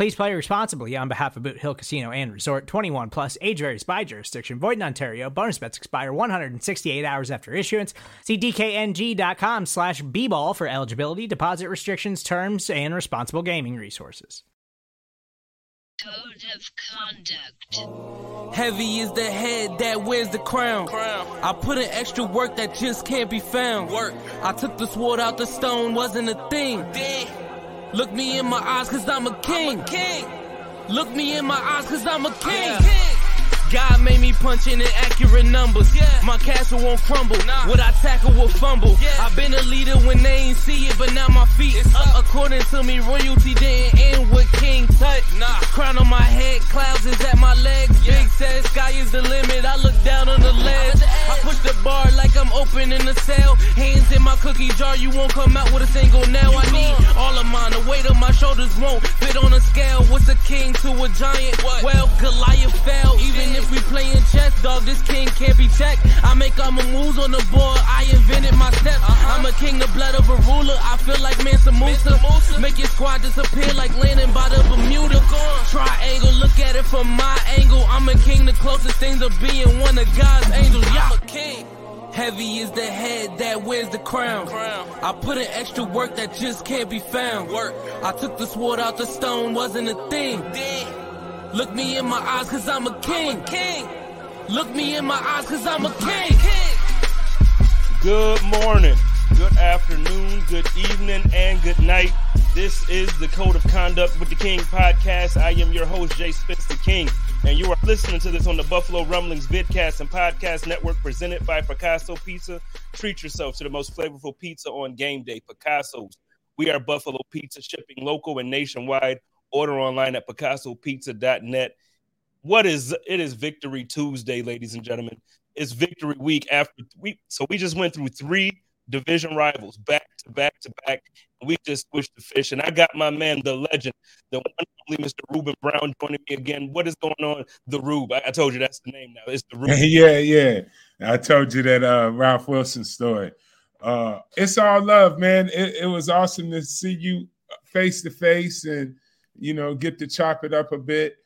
Please play responsibly on behalf of Boot Hill Casino and Resort 21 plus age varies by jurisdiction. Void in Ontario. Bonus bets expire 168 hours after issuance. See DKNG.com slash B-ball for eligibility, deposit restrictions, terms, and responsible gaming resources. Code of conduct. Heavy is the head that wears the crown. I put in extra work that just can't be found. Work. I took the sword out the stone, wasn't a thing. Look me in my eyes, cause I'm a king. king. Look me in my eyes, cause I'm a king. God made me punch in inaccurate numbers. Yeah. My castle won't crumble. Nah. What I tackle will fumble. Yeah. I've been a leader when they ain't see it, but now my feet it's up. According to me, royalty didn't end with King Tut. Nah. Crown on my head, clouds is at my legs. Yeah. Big says sky is the limit. I look down on the ledge. I push the bar like I'm opening a cell. Hands in my cookie jar, you won't come out with a single nail. I need all of mine. The weight of my shoulders won't fit on a scale. What's a king to a giant? What? Well, Goliath fell. Even if we playing chess, dog, this king can't be checked. I make all my moves on the board. I invented my steps. Uh-huh. I'm a king, the blood of a ruler. I feel like Mansa Musa. Musa. Make your squad disappear like landing by the Bermuda. Triangle, look at it from my angle. I'm a king, the closest thing to being one of God's angels. Yeah. I'm a king. Heavy is the head that wears the crown. crown. I put in extra work that just can't be found. Work. I took the sword out the stone, wasn't a thing. Damn. Look me in my eyes, cause I'm a king. I'm a king. Look me in my eyes, cause I'm a king. Good morning, good afternoon, good evening, and good night. This is the Code of Conduct with the King podcast. I am your host, Jay Spencer King, and you are listening to this on the Buffalo Rumblings vidcast and podcast network presented by Picasso Pizza. Treat yourself to the most flavorful pizza on game day, Picasso's. We are Buffalo Pizza, shipping local and nationwide. Order online at picassopizza.net. What is it is Victory Tuesday, ladies and gentlemen. It's Victory Week after we so we just went through three division rivals back to back to back. We just switched the fish, and I got my man, the legend, the one Mr. Ruben Brown, joining me again. What is going on, the Rube? I, I told you that's the name now. It's the Rube. yeah, yeah. I told you that uh, Ralph Wilson story. Uh, it's all love, man. It, it was awesome to see you face to face, and you know, get to chop it up a bit.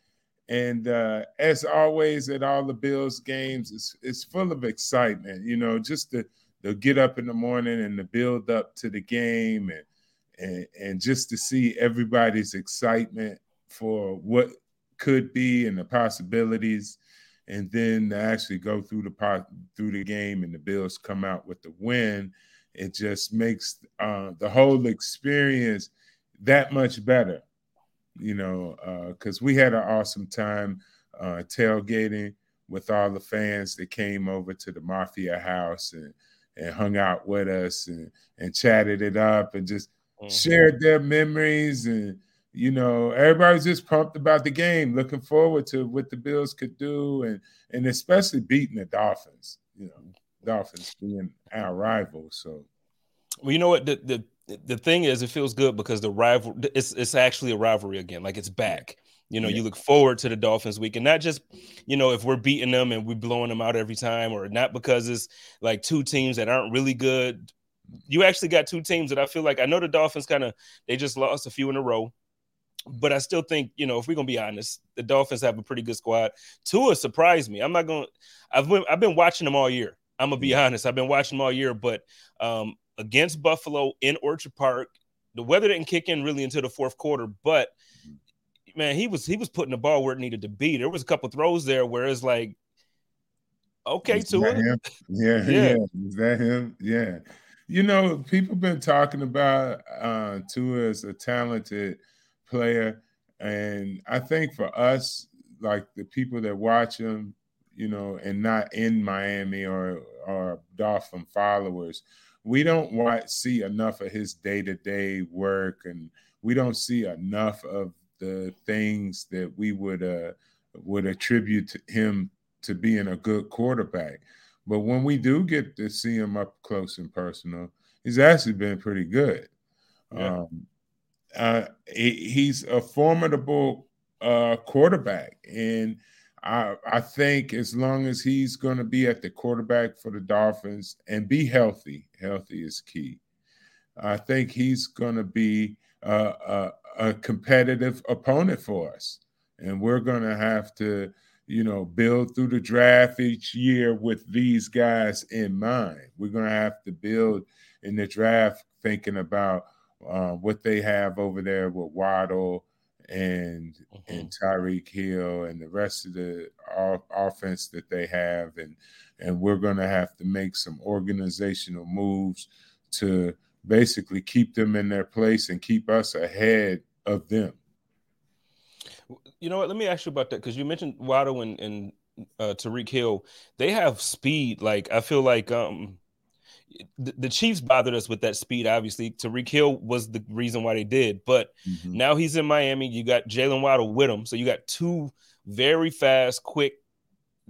And uh, as always, at all the Bills games, it's it's full of excitement. You know, just to they'll get up in the morning and the build up to the game and and and just to see everybody's excitement for what could be and the possibilities and then to actually go through the pot through the game and the bills come out with the win it just makes uh, the whole experience that much better you know because uh, we had an awesome time uh, tailgating with all the fans that came over to the mafia house and and hung out with us and, and chatted it up and just mm-hmm. shared their memories and you know everybody's just pumped about the game looking forward to what the bills could do and and especially beating the dolphins you know dolphins being our rival so well you know what the the the thing is it feels good because the rival it's it's actually a rivalry again like it's back you know, yeah. you look forward to the Dolphins week, and not just, you know, if we're beating them and we're blowing them out every time, or not because it's like two teams that aren't really good. You actually got two teams that I feel like I know the Dolphins kind of they just lost a few in a row, but I still think you know if we're gonna be honest, the Dolphins have a pretty good squad. Tua surprised me. I'm not gonna. I've been, I've been watching them all year. I'm gonna be honest. I've been watching them all year, but um, against Buffalo in Orchard Park, the weather didn't kick in really until the fourth quarter, but man, he was he was putting the ball where it needed to be. There was a couple throws there where it's like Okay, to him? Yeah, Yeah. yeah. Is that him? Yeah. You know, people been talking about uh Tua as a talented player, and I think for us, like the people that watch him, you know, and not in Miami or or Dolphin followers, we don't watch see enough of his day to day work, and we don't see enough of the things that we would uh would attribute to him to being a good quarterback. But when we do get to see him up close and personal, he's actually been pretty good. Yeah. Um, uh, he- he's a formidable uh, quarterback, and I, I think as long as he's going to be at the quarterback for the Dolphins and be healthy, healthy is key. I think he's going to be a, a, a competitive opponent for us, and we're going to have to, you know, build through the draft each year with these guys in mind. We're going to have to build in the draft thinking about uh, what they have over there with Waddle and and Tyreek Hill and the rest of the off- offense that they have, and and we're going to have to make some organizational moves to basically keep them in their place and keep us ahead of them. You know what? Let me ask you about that because you mentioned Waddle and, and uh, Tyreek Hill. They have speed. Like I feel like um, the, the Chiefs bothered us with that speed. Obviously, Tyreek Hill was the reason why they did. But now he's in Miami. You got Jaylen Waddle with him, so you got two very fast, quick.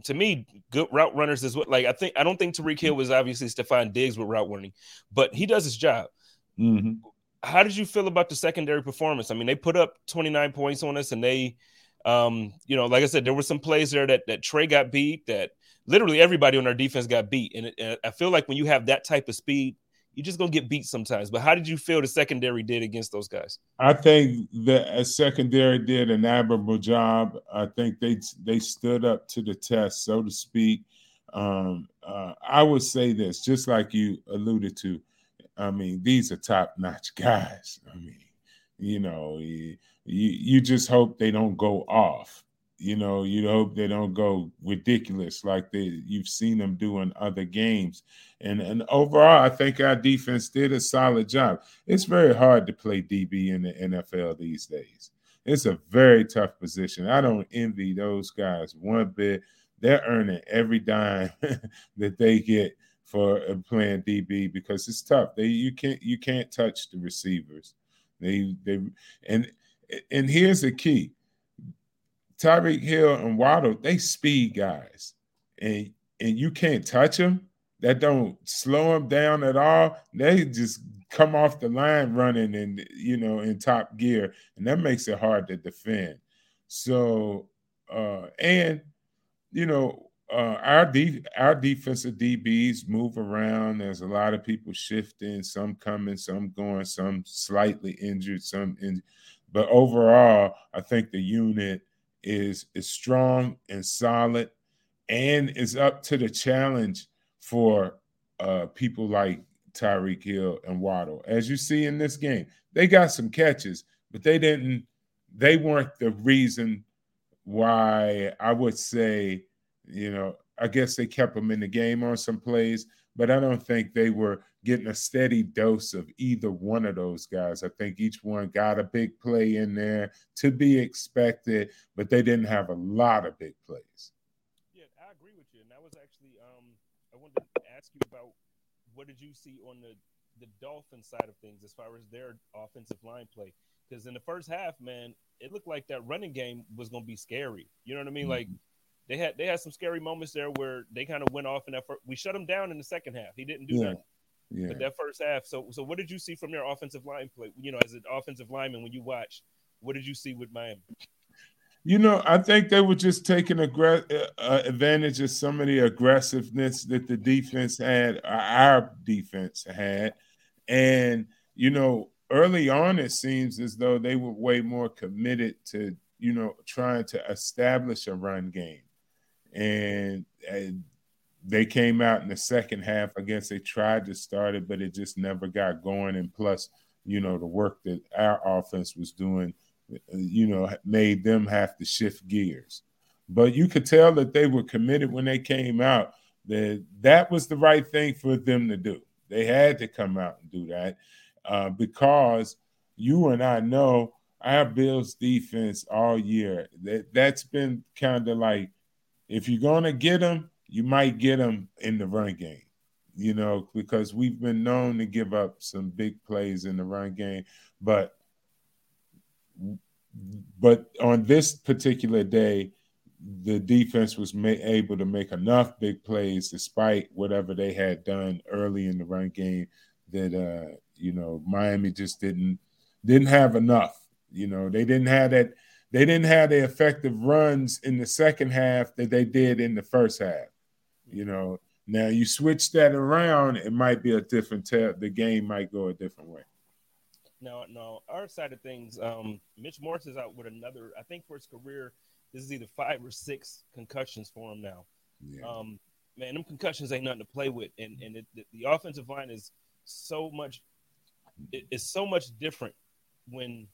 To me, good route runners is what. Like I think I don't think Tyreek Hill was obviously Stefon Diggs with route running, but he does his job. Mhm. how did you feel about the secondary performance? I mean, they put up 29 points on us, and they, um, you know, like I said, there were some plays there that that Trey got beat, that literally everybody on our defense got beat, and, it, and I feel like when you have that type of speed, you're just gonna get beat sometimes. But how did you feel the secondary did against those guys? I think the secondary did an admirable job. I think they they stood up to the test, so to speak. Um, uh, I would say this, just like you alluded to. I mean, these are top notch guys. I mean, you know, you you just hope they don't go off. You know, you hope they don't go ridiculous like they you've seen them do in other games. And and overall, I think our defense did a solid job. It's very hard to play DB in the NFL these days. It's a very tough position. I don't envy those guys one bit. They're earning every dime that they get for uh, playing DB because it's tough. They you can't you can't touch the receivers. They they and and here's the key. Tyreek Hill and Waddle, they speed guys, and and you can't touch them. That don't slow them down at all. They just come off the line running and you know in top gear, and that makes it hard to defend. So uh and you know uh, our de- our defensive DBs move around. There's a lot of people shifting, some coming, some going, some slightly injured, some in. But overall, I think the unit is is strong and solid, and is up to the challenge for uh, people like Tyreek Hill and Waddle. As you see in this game, they got some catches, but they didn't. They weren't the reason why I would say you know, I guess they kept them in the game on some plays, but I don't think they were getting a steady dose of either one of those guys. I think each one got a big play in there to be expected, but they didn't have a lot of big plays. Yeah, I agree with you, and that was actually um, I wanted to ask you about what did you see on the the Dolphin side of things as far as their offensive line play? Because in the first half, man, it looked like that running game was going to be scary. You know what I mean? Like they had they had some scary moments there where they kind of went off in that first. We shut him down in the second half. He didn't do Yeah. nothing. Yeah. But that first half. So so what did you see from their offensive line play? You know, as an offensive lineman, when you watch, what did you see with Miami? You know, I think they were just taking aggr- uh, advantage of some of the aggressiveness that the defense had, uh, our defense had. And, you know, early on, it seems as though they were way more committed to, you know, trying to establish a run game. And, and they came out in the second half. I guess they tried to start it, but it just never got going. And plus, you know, the work that our offense was doing you know, made them have to shift gears. But you could tell that they were committed when they came out. that that was the right thing for them to do. They had to come out and do that uh, because you and I know our Bills defense all year. That that's been kind of like if you're gonna get them, you might get them in the run game. You know, because we've been known to give up some big plays in the run game, but but on this particular day, the defense was ma- able to make enough big plays despite whatever they had done early in the run game that uh you know Miami just didn't didn't have enough you know they didn't have that they didn't have the effective runs in the second half that they did in the first half you know now you switch that around it might be a different tell the game might go a different way now no our side of things um Mitch Morse is out with another I think for his career this is either five or six concussions for him now. Yeah. Um, man, them concussions ain't nothing to play with, and and it, the, the, offensive line is so much it, it's so much different when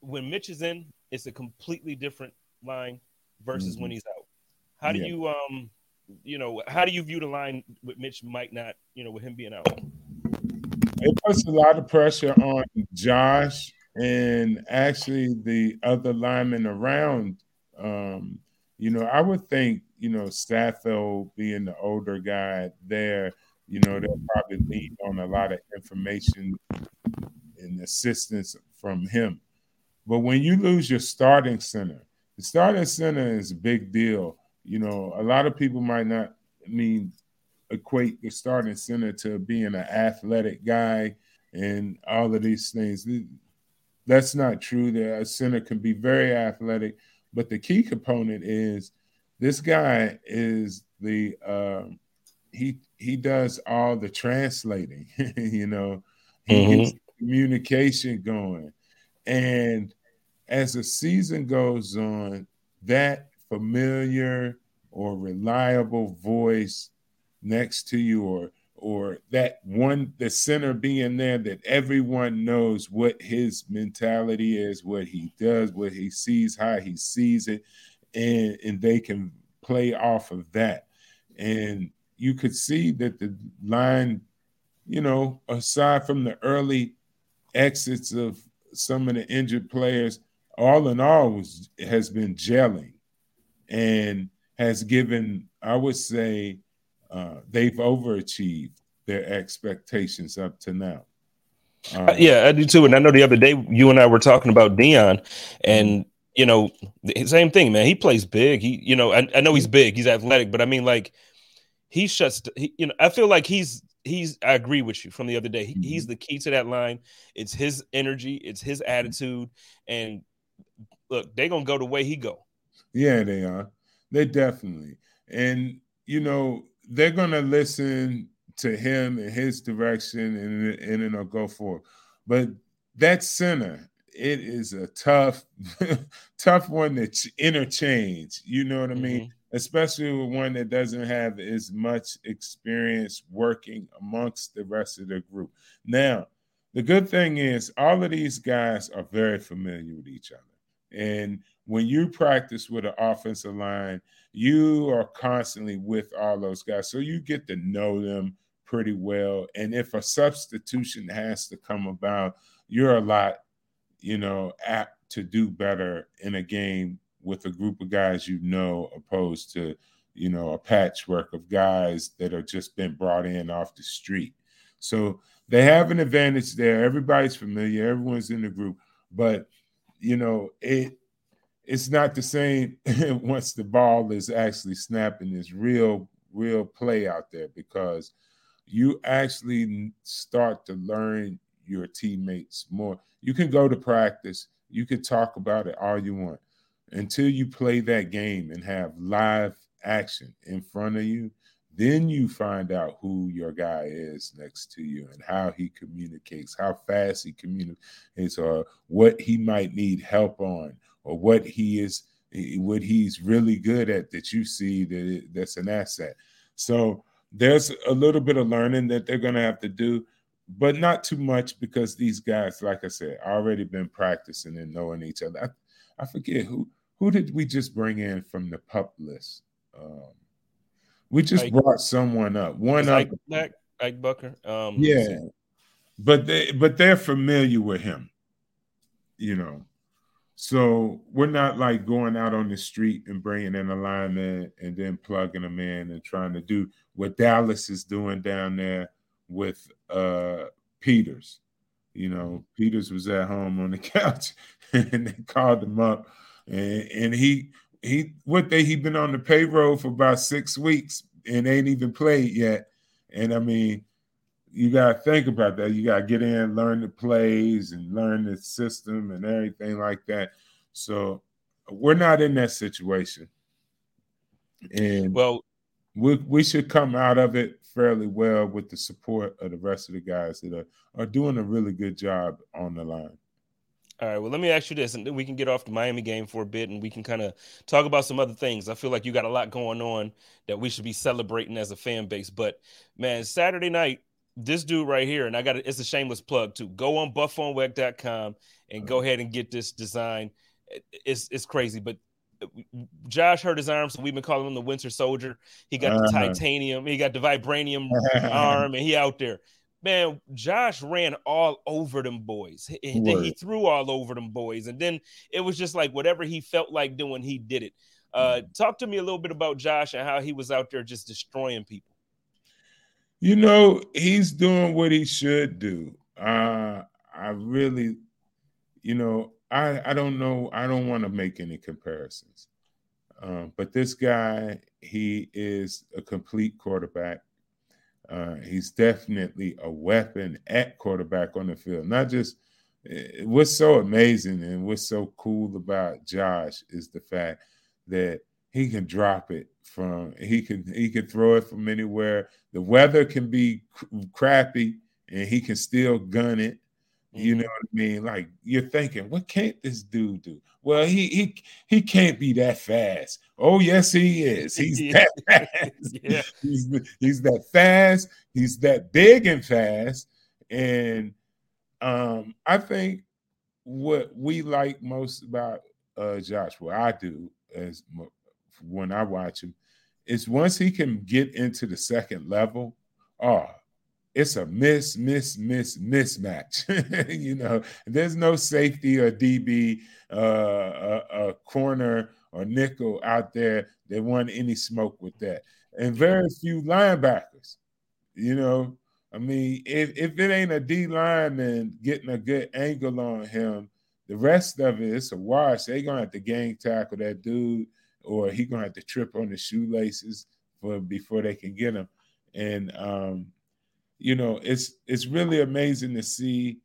when Mitch is in. It's a completely different line versus mm-hmm. when he's out. How do yeah. you um you know how do you view the line with Mitch might not you know with him being out? It puts a lot of pressure on Josh and actually the other linemen around. Um, you know, I would think, you know, Saffold being the older guy there, you know, they'll probably lean on a lot of information and assistance from him. But when you lose your starting center, the starting center is a big deal. You know, a lot of people might not mean equate the starting center to being an athletic guy and all of these things. That's not true. That a center can be very athletic, but the key component is this guy is the uh, he he does all the translating. you know, he mm-hmm. gets communication going, and as the season goes on, that familiar or reliable voice next to you or or that one the center being there that everyone knows what his mentality is what he does what he sees how he sees it and and they can play off of that. And you could see that the line you know aside from the early exits of some of the injured players all in all was has been gelling and has given i would say uh, they've overachieved their expectations up to now. Um, yeah, I do too. And I know the other day you and I were talking about Dion, and you know, same thing, man. He plays big. He, you know, I, I know he's big. He's athletic, but I mean, like, he shuts. He, you know, I feel like he's he's. I agree with you from the other day. He, he's mm-hmm. the key to that line. It's his energy. It's his attitude. And look, they're gonna go the way he go. Yeah, they are. They definitely. And you know, they're going to listen to him and his direction and, and it'll go forward. But that center, it is a tough, tough one to interchange. You know what I mean? Mm-hmm. Especially with one that doesn't have as much experience working amongst the rest of the group. Now, the good thing is, all of these guys are very familiar with each other. And when you practice with an offensive line, you are constantly with all those guys. So you get to know them pretty well. And if a substitution has to come about, you're a lot, you know, apt to do better in a game with a group of guys you know, opposed to, you know, a patchwork of guys that are just been brought in off the street. So they have an advantage there. Everybody's familiar, everyone's in the group, but you know, it it's not the same once the ball is actually snapping this real real play out there because you actually start to learn your teammates more. You can go to practice you can talk about it all you want. Until you play that game and have live action in front of you then you find out who your guy is next to you and how he communicates how fast he communicates or what he might need help on or what he is what he's really good at that you see that that's an asset. So there's a little bit of learning that they're going to have to do but not too much because these guys like i said already been practicing and knowing each other. I, I forget who who did we just bring in from the pup list? Um, We just Ike- brought someone up. One Is up. Ike? Ike Boettger. Um, Yeah. But they but they're familiar with him. You know. So we're not like going out on the street and bringing in a lineman and then plugging them in and trying to do what Dallas is doing down there with uh Peters. You know, Peters was at home on the couch and they called him up and, and he he what they he been on the payroll for about six weeks and ain't even played yet. And I mean, you got to think about that. You got to get in, learn the plays, and learn the system and everything like that. So we're not in that situation, and Well, we we should come out of it fairly well with the support of the rest of the guys that are are doing a really good job on the line. All right. Well, let me ask you this, and then we can get off the Miami game for a bit, and we can kind of talk about some other things. I feel like you got a lot going on that we should be celebrating as a fan base. But man, Saturday night, this dude right here, and I got it. It's a shameless plug too. Go on buffonweb.com and go ahead and get this design. It- It's it's crazy, but Josh hurt his arm, so we've been calling him the Winter Soldier. He got the Uh-huh. titanium, he got the vibranium arm, and he out there. Man, Josh ran all over them boys. He, he- he threw all over them boys, and then it was just like whatever he felt like doing, he did it. Uh, talk to me a little bit about Josh and how he was out there just destroying people. You know, he's doing what he should do. Uh, I really, you know, I I don't know. I don't want to make any comparisons. Um, but this guy, he is a complete quarterback. Uh, he's definitely a weapon at quarterback on the field. Not just eh, what's so amazing and what's so cool about Josh is the fact that he can drop it from he can he can throw it from anywhere. The weather can be cr- crappy and he can still gun it. You know what I mean? Like you're thinking, what can't this dude do? Well, he he he can't be that fast. Oh yes, he is. He's Yeah. that fast. Yeah. He's he's that fast. He's that big and fast. And um, I think what we like most about uh, Josh, what I do as when I watch him, is once he can get into the second level, oh, it's a miss, miss, miss, mismatch. you know, there's no safety or DB, uh, a, a corner or nickel out there that want any smoke with that, and very few linebackers. You know, I mean, if if it ain't a D lineman getting a good angle on him, the rest of it it's a wash. They're gonna have to gang tackle that dude, or he gonna have to trip on the shoelaces for before they can get him. And um, you know, it's it's really amazing to see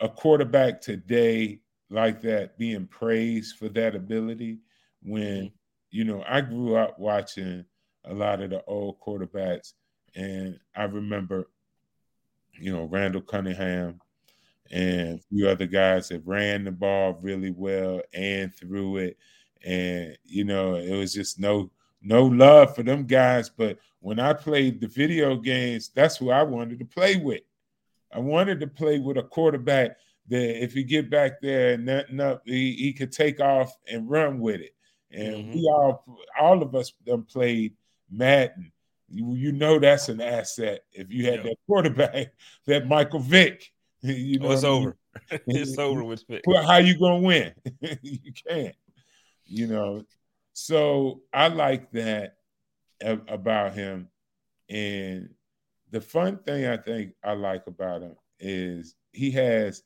a quarterback today like that being praised for that ability when mm-hmm. you know I grew up watching a lot of the old quarterbacks and I remember you know Randall Cunningham and a few other guys that ran the ball really well and threw it. And you know it was just no no love for them guys but when I played the video games that's who I wanted to play with I wanted to play with a quarterback that if he get back there and nothing up, he, he could take off and run with it. And Mhm. we all, all of us, done played Madden. You, you know that's an asset if you had Yeah. that quarterback, that Michael Vick. You know, Oh, it's what I mean? over. it's over with. Vick. Well, how you gonna win? you can't. You know. So I like that about him. And the fun thing I think I like about him is he has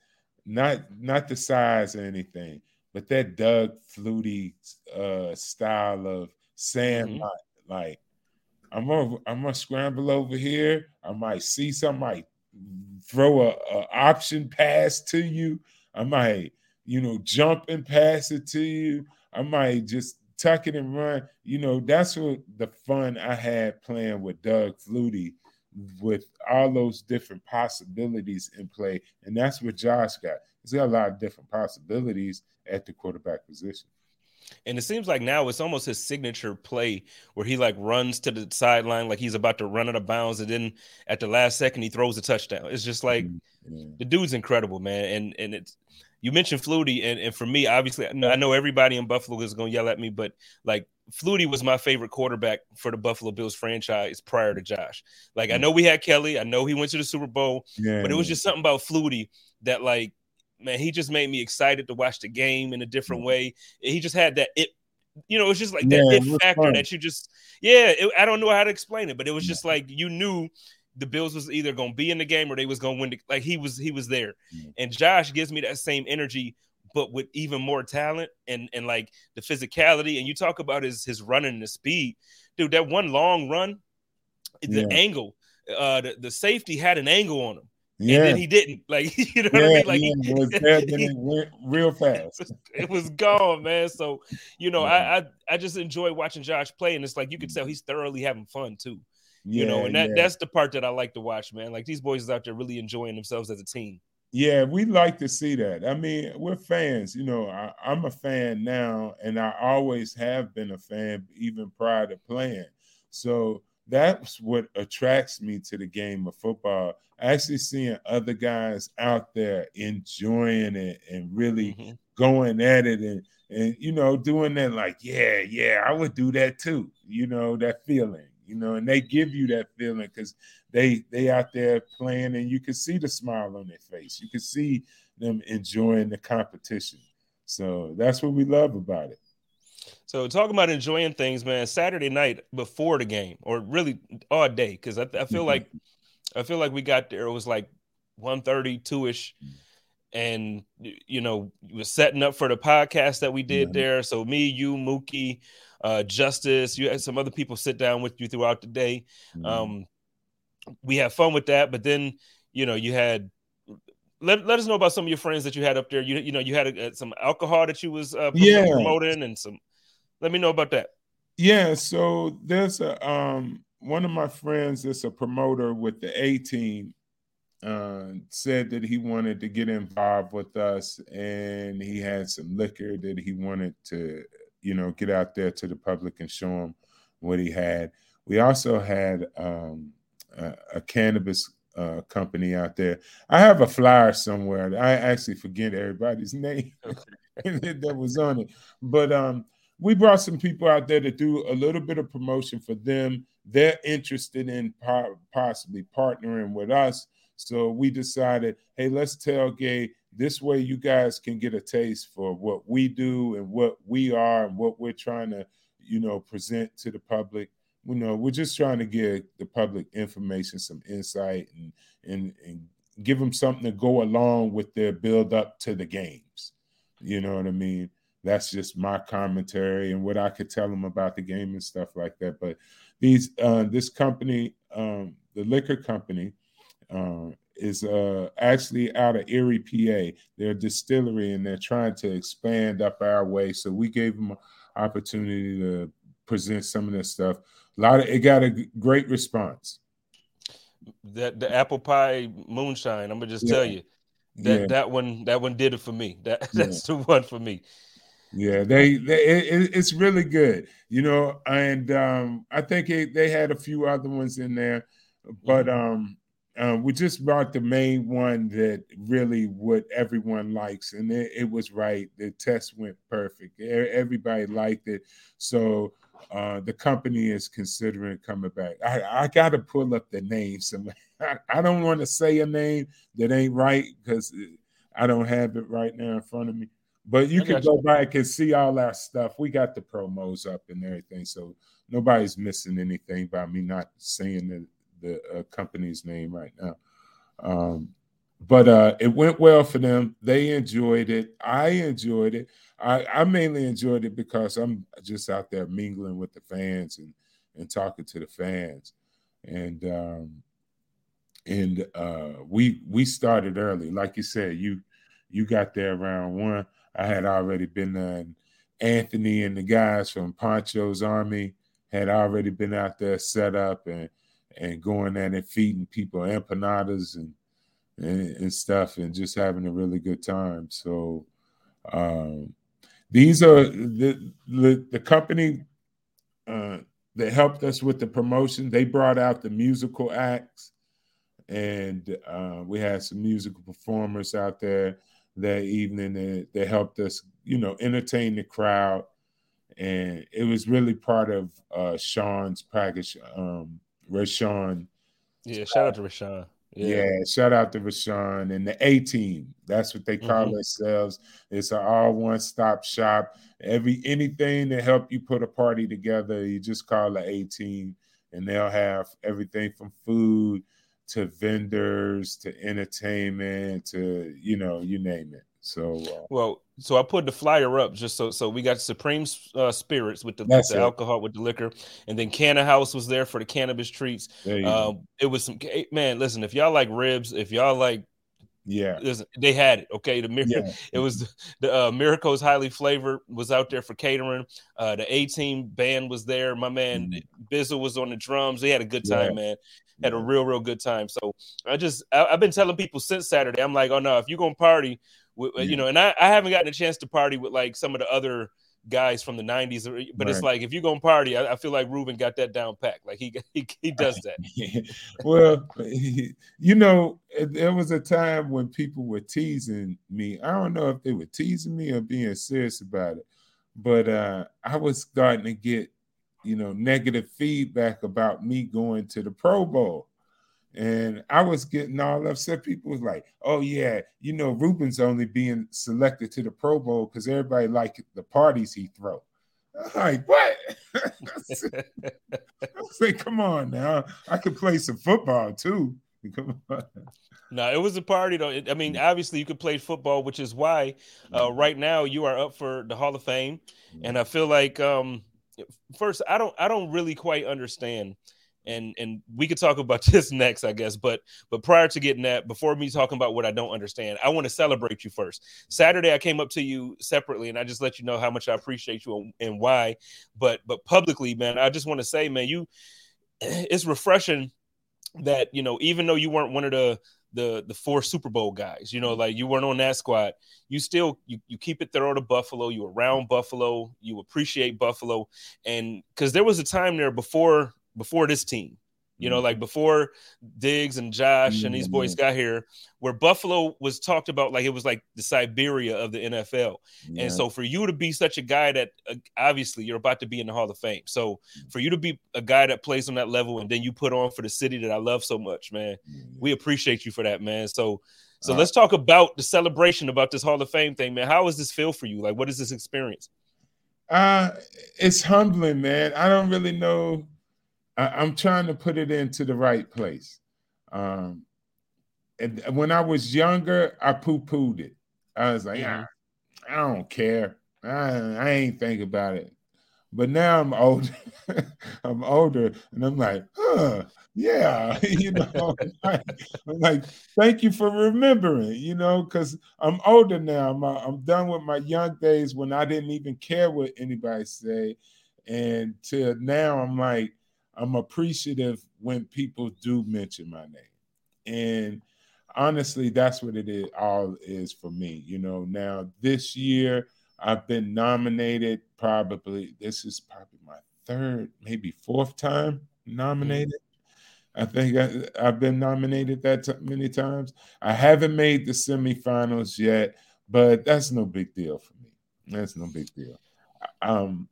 not not the size or anything, but that Doug Flutie uh, style of sandlot. Like I'm gonna I'm gonna scramble over here. I might see somebody throw a, a option pass to you. I might, you know, jump and pass it to you. I might just tuck it and run. You know, that's what the fun I had playing with Doug Flutie with all those different possibilities in play. And that's what Josh got. He's got a lot of different possibilities at the quarterback position. And it seems like now it's almost his signature play where he like runs to the sideline like he's about to run out of bounds, and then at the last second he throws a touchdown. It's just like mm-hmm. Yeah. the dude's incredible, man. And and it's you mentioned Flutie, and, and for me, obviously, I know- everybody in Buffalo is gonna yell at me, but like Flutie was my favorite quarterback for the Buffalo Bills franchise prior to Josh. Like I mm. know we had Kelly, I know he went to the Super Bowl, Yeah, but it was just something about Flutie that like man, he just made me excited to watch the game in a different mm. way. He just had that it you know, it's just like that Yeah, it it factor fun. that you just yeah, it, I don't know how to explain it, but it was just like you knew the Bills was either going to be in the game or they was going to win. The, like he was, he was there, Mhm. and Josh gives me that same energy, but with even more talent and and like the physicality. And you talk about his his running and the speed, dude. That one long run, the Yeah. angle, uh, the, the safety had an angle on him, Yeah, and then he didn't. Like you know what I mean? Like yeah, he- was there, then went real fast. it was gone, man. So you know, Mm-hmm. I, I I just enjoy watching Josh play, and it's like you can tell he's thoroughly having fun too. Yeah, you know, and that yeah. that's the part that I like to watch, man. Like these boys is out there really enjoying themselves as a team. Yeah, we like to see that. I mean, we're fans. You know, I, I'm a fan now, and I always have been a fan, even prior to playing. So that's what attracts me to the game of football. Actually, seeing other guys out there enjoying it and really Mhm. going at it, and and you know, doing that like, yeah, yeah, I would do that too. You know, that feeling. You know, and they give you that feeling because they they out there playing and you can see the smile on their face you can see them enjoying the competition so that's what we love about it So talking about enjoying things, man. Saturday night before the game, or really all day, because I, I feel Mhm. like I feel like we got there. It was like 1.32 ish, Mm. and you know, was setting up for the podcast that we did there. So me, you, Mookie, uh, Justice, you had some other people sit down with you throughout the day. Mm-hmm. Um, we had fun with that, but then you know, you had. Let, let us know about some of your friends that you had up there. You you know you had uh, some alcohol that you was uh, Yeah. promoting and some. Let me know about that. yeah so there's a um one of my friends that's a promoter with the a team uh said that he wanted to get involved with us and he had some liquor that he wanted to you know get out there to the public and show them what he had we also had um a, a cannabis uh, company out there. I have a flyer somewhere. I actually forget everybody's name that was on it, but um, we brought some people out there to do a little bit of promotion for them. They're interested in po- possibly partnering with us, so we decided, hey, let's tailgate. This way, you guys can get a taste for what we do and what we are and what we're trying to, you know, present to the public. You know we're just trying to give the public information some insight and and and give them something to go along with their build up to the games. You know what i mean? That's just my commentary and what i could tell them about the game and stuff like that. But these uh this company um the liquor company uh, is uh, actually out of Erie, PA. They're a distillery and they're trying to expand up our way. So we gave them an opportunity to present some of this stuff. A lot of it got a great response. That the apple pie moonshine. I'm gonna just Yeah. tell you that Yeah. that one that one did it for me. That Yeah. that's the one for me. Yeah, they, they it, it- it's really good, you know. And um, I think it, they had a few other ones in there, but um, uh, we just brought the main one that really what everyone likes, and it, it was right. The test went perfect. Everybody liked it, so uh, the company is considering coming back. I, I got to pull up the name. Some I, I don't want to say a name that ain't right because I don't have it right now in front of me. But you I can go back and see all our stuff. We got the promos up and everything, so nobody's missing anything by me not saying the the uh, company's name right now. Um, but uh, it went well for them. They enjoyed it. I enjoyed it. I, I mainly enjoyed it because I'm just out there mingling with the fans and and talking to the fans, and um, and uh, we we started early, like you said. You you got there around one. I had already been there. And Anthony and the guys from Poncho's Army had already been out there set up and and going at it, feeding people empanadas and, and and stuff, and just having a really good time. So um, these are the the, the company uh, that helped us with the promotion. They brought out the musical acts, and uh, we had some musical performers out there that evening that, that helped us, you know, entertain the crowd. and it was really part of uh Sean's package. Um, Rashawn. Yeah, shout out to Rashawn. Yeah. yeah. shout out to Rashawn and the A team. That's what they call mm-hmm. themselves. It's an all one stop shop. Every anything to help you put a party together, you just call the A team, and they'll have everything from food to vendors to entertainment to you know you name it. So uh, well, so I put the flyer up just so so we got Supreme uh, Spirits with the, with the alcohol with the liquor, and then Canna House was there for the cannabis treats. Um, it was some man. Listen, if y'all like ribs, if y'all like yeah, listen, they had it. Okay, the yeah. it was the uh, Miracles highly flavored was out there for catering. Uh, the A Team band was there. My man mm. Bizzle was on the drums. They had a good time, yeah. man. Had a real, real good time. So I just I, have been telling people since Saturday. I'm like, oh no, if you're gonna party, yeah. you know, and I, I haven't gotten a chance to party with like some of the other guys from the 90s but right. it's like if you're gonna party I, I, feel like Ruben got that down packed. Like he he, he does that. Well you know there was a time when people were teasing me. I don't know if they were teasing me or being serious about it but uh I was starting to get you know negative feedback about me going to the Pro Bowl and I was getting all upset. People was like, "Oh yeah, you know, Ruben's only being selected to the Pro Bowl because everybody like the parties he throw." I'm like, what? I say, come on now. I could play some football too. Come on. No, it was a party though. I mean, mm. obviously you could play football, which is why uh, mm. right now you are up for the Hall of Fame. And I feel like um, first, I don't, I don't really quite understand and and we could talk about this next, I guess. But but prior to getting that, before me talking about what I don't understand, I want to celebrate you first. Saturday, I came up to you separately, and I just let you know how much I appreciate you and, why. But but publicly, man, I just want to say, man, you it's refreshing that you know even though you weren't one of the the the four Super Bowl guys. You know, like you weren't on that squad. You still you, you keep it thorough to Buffalo. You around Buffalo. You appreciate Buffalo, and because there was a time there before before this team. You know, mm-hmm. like before Diggs and Josh and these boys mm-hmm. got here, where Buffalo was talked about like it was like the Siberia of the NFL. Yeah. And so for you to be such a guy that uh, obviously you're about to be in the Hall of Fame. So mm-hmm. for you to be a guy that plays on that level and then you put on for the city that I love so much, man, we appreciate you for that, man. So so uh, let's talk about the celebration about this Hall of Fame thing, man. How does this feel for you? Like, what is this experience? Uh, it's humbling, man. I don't really know I, am trying to put it into the right place. Um, and when I was younger, I poo pooed it. I was like, yeah, I don't care. I, I ain't think about it. But now I'm older. I'm older, and I'm like, huh, yeah, you know. I'm like, thank you for remembering, you know, because I'm older now. I'm, I'm done with my young days when I didn't even care what anybody say, and to now I'm like, I'm appreciative when people do mention my name. And honestly, that's what it is all is for me. You know, now this year I've been nominated probably this is probably my third, maybe fourth time nominated. I think I, have been nominated that t- many times. I haven't made the semifinals yet, but that's no big deal for me. That's no big deal. Um,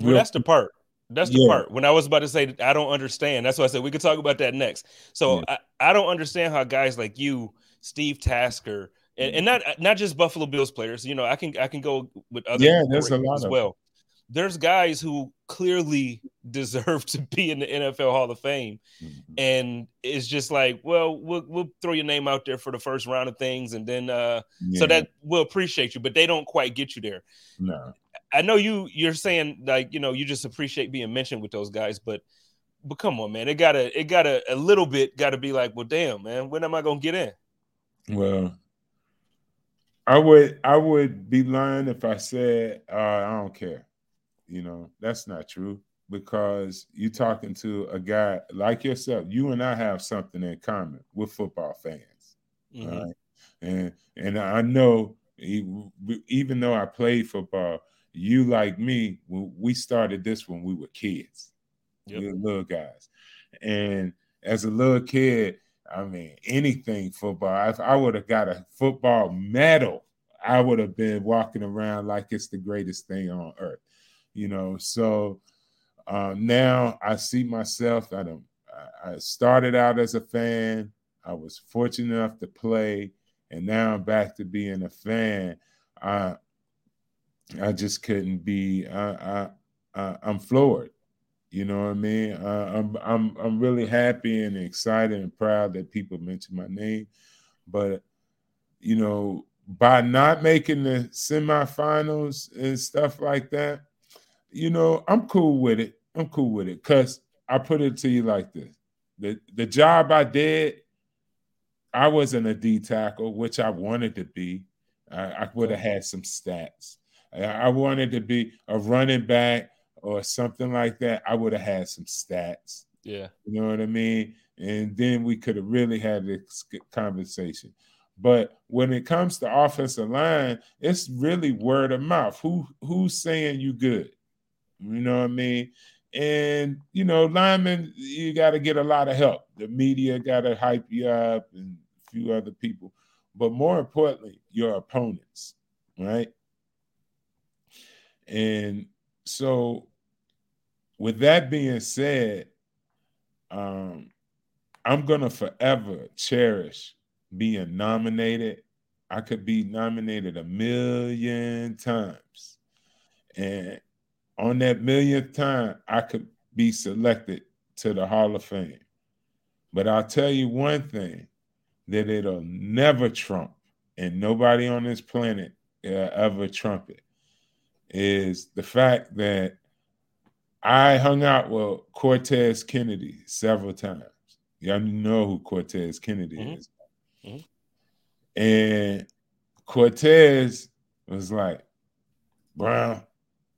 well, that's the part. That's the yeah. part when I was about to say I don't understand. That's why I said we could talk about that next. So yeah. I, I don't understand how guys like you, Steve Tasker, and, and, not not just Buffalo Bills players. You know, I can I can go with other yeah, there's a lot as well. There's guys who clearly deserve to be in the NFL Hall of Fame, mm-hmm. and it's just like, well, we'll we'll throw your name out there for the first round of things, and then uh, yeah. so that we'll appreciate you, but they don't quite get you there. No, I know you you're saying like you know you just appreciate being mentioned with those guys, but but come on, man, it gotta it gotta a little bit gotta be like, well, damn, man, when am I gonna get in? Well, I would I would be lying if I said uh, I don't care. You know, that's not true because you're talking to a guy like yourself. You and I have something in common with football fans, mm-hmm. right? And and I know even though I played football, you like me, when we started this when we were kids, yep. we were little guys, and as a little kid, I mean, anything football. If I would have got a football medal, I would have been walking around like it's the greatest thing on earth. you know. So uh, now I see myself. I don't. I started out as a fan. I was fortunate enough to play, and now I'm back to being a fan. I I just couldn't be. I, I, I am floored. You know what I mean? Uh, I'm I'm I'm really happy and excited and proud that people mention my name, but you know, by not making the semifinals and stuff like that, you know, I'm cool with it. I'm cool with it because I put it to you like this: the the job I did, I wasn't a D tackle, which I wanted to be. I, I would have had some stats. I, wanted to be a running back or something like that, I would have had some stats. Yeah. You know what I mean? And then we could have really had this conversation. But when it comes to offensive line, it's really word of mouth. Who who's saying you good? You know what I mean? And you know, linemen, you got to get a lot of help. The media got to hype you up, and a few other people. But more importantly, your opponents, right? And so with that being said, um, I'm gonna forever cherish being nominated. I could be nominated a million times, and on that millionth time, I could be selected to the Hall of Fame. But I'll tell you one thing that it'll never trump, and nobody on this planet ever trump it, is the fact that I hung out with Cortez Kennedy several times. Y'all know who Cortez Kennedy mm-hmm. is. Mm-hmm. And Cortez was like, Brown,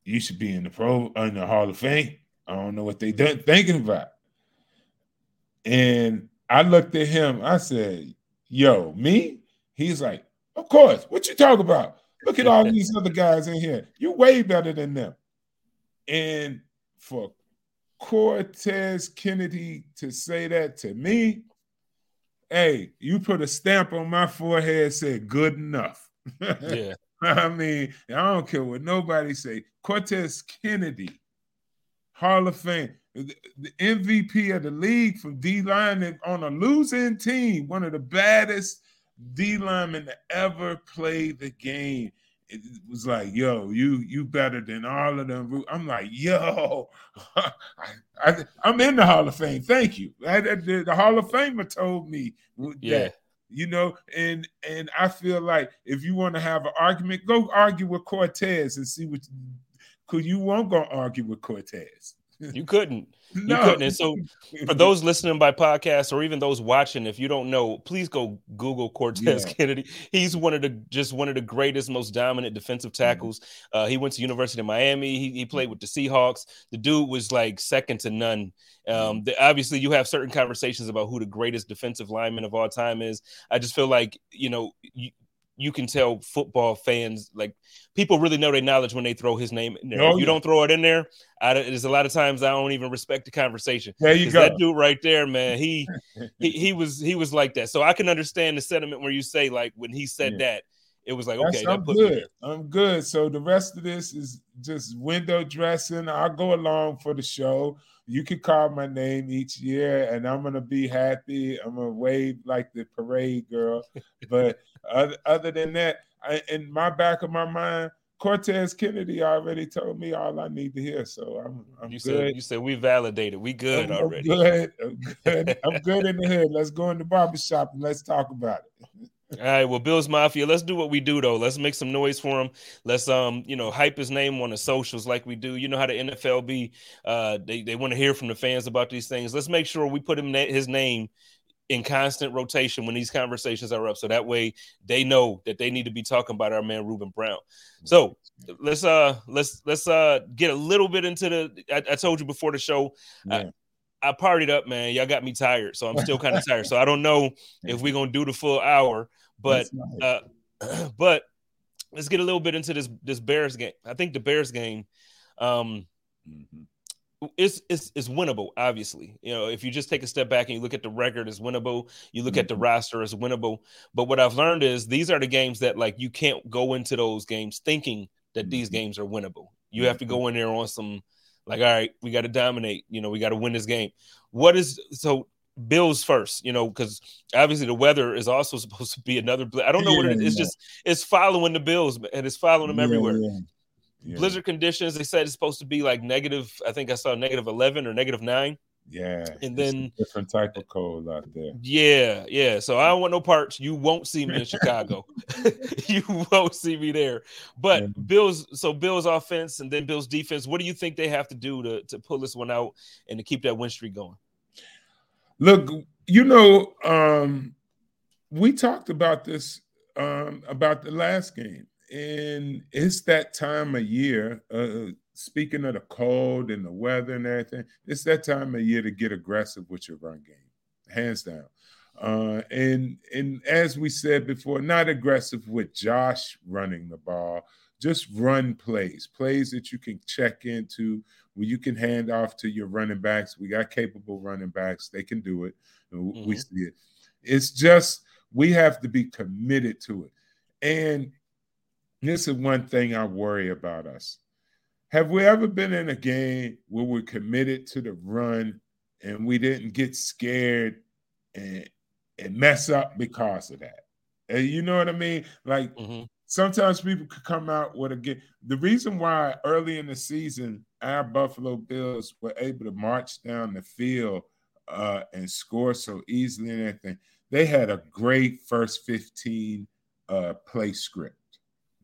you should be in the pro in the Hall of Fame. I don't know what they done thinking about. And I looked at him, I said, Yo, me? He's like, Of course. What you talk about? Look at all these other guys in here. You're way better than them. And for Cortez Kennedy to say that to me, hey, you put a stamp on my forehead, said good enough. Yeah. I mean, I don't care what nobody say. Cortez Kennedy, Hall of Fame, the, MVP of the league from D line on a losing team, one of the baddest D linemen to ever play the game it was like, yo, you you better than all of them. I'm like, yo, I, am in the Hall of Fame. Thank you. I, the, the, Hall of Famer told me that. Yeah. You know, and and I feel like if you want to have an argument, go argue with Cortez and see what. Cause you won't go argue with Cortez. You couldn't. No. You couldn't. And so, for those listening by podcast or even those watching, if you don't know, please go Google Cortez yeah. Kennedy. He's one of the just one of the greatest, most dominant defensive mm-hmm. tackles. Mm-hmm. Uh, he went to University of Miami. He, he, played with the Seahawks. The dude was like second to none. Um, mm-hmm. the, obviously, you have certain conversations about who the greatest defensive lineman of all time is. I just feel like you know you, you can tell football fans like people really know their knowledge when they throw his name in there. Oh, if you yeah. don't throw it in there, I, there's a lot of times I don't even respect the conversation. There you go. That dude right there, man, he, he he was he was like that. So I can understand the sentiment where you say like when he said yeah. that, it was like okay, I'm good. I'm good. So the rest of this is just window dressing. I'll go along for the show. You can call my name each year, and I'm gonna be happy. I'm gonna wave like the parade girl. But other, other than that, I, in my back of my mind, Cortez Kennedy already told me all I need to hear. So I'm, I'm you good. Said, you said we validated. We good I'm, already. I'm good. I'm good. I'm good in the hood. Let's go in the barbershop and let's talk about it. All right, well, Bills Mafia, let's do what we do though. Let's make some noise for him. Let's um, you know, hype his name on the socials like we do. You know how the NFL be, uh, they they want to hear from the fans about these things. Let's make sure we put him his name in constant rotation when these conversations are up, so that way they know that they need to be talking about our man Ruben Brown. So let's uh let's let's uh get a little bit into the. I, I told you before the show. Yeah. I, I partied up, man. Y'all got me tired, so I'm still kind of tired. So I don't know if we're gonna do the full hour. But uh, but let's get a little bit into this this Bears game. I think the Bears game um mm-hmm. is is is winnable, obviously. You know, if you just take a step back and you look at the record as winnable, you look mm-hmm. at the mm-hmm. roster as winnable. But what I've learned is these are the games that like you can't go into those games thinking that these mm-hmm. games are winnable. You have to go in there on some like, all right, we got to dominate. You know, we got to win this game. What is so? Bills first, you know, because obviously the weather is also supposed to be another. I don't know what it is. It's Yeah. just it's following the Bills and it's following them Yeah, everywhere. yeah, yeah. Blizzard conditions. They said it's supposed to be like negative. I think I saw negative eleven or negative nine. Yeah, And then- different type of cold out there. Yeah, yeah. So I don't want no parts. You won't see me in Chicago. you won't see me there. But Yeah. Bills, so Bills offense and then Bills defense. What do you think they have to do to to pull this one out and to keep that win streak going? Look, you know, um, we talked about this um, about the last game, and it's that time of year. Uh, speaking of the cold and the weather and everything, it's that time of year to get aggressive with your run game, hands down. Uh, and and as we said before, not aggressive with Josh running the ball, just run plays, plays that you can check into, where you can hand off to your running backs. We got capable running backs; they can do it. And We see it. It's just we have to be committed to it. And this is one thing I worry about us. Have we ever been in a game where we're committed to the run and we didn't get scared and and mess up because of that? And you know what I mean? Like Mhm. sometimes people could come out with a game. The reason why early in the season our Buffalo Bills were able to march down the field uh, and score so easily and everything, they had a great first 15 uh, play script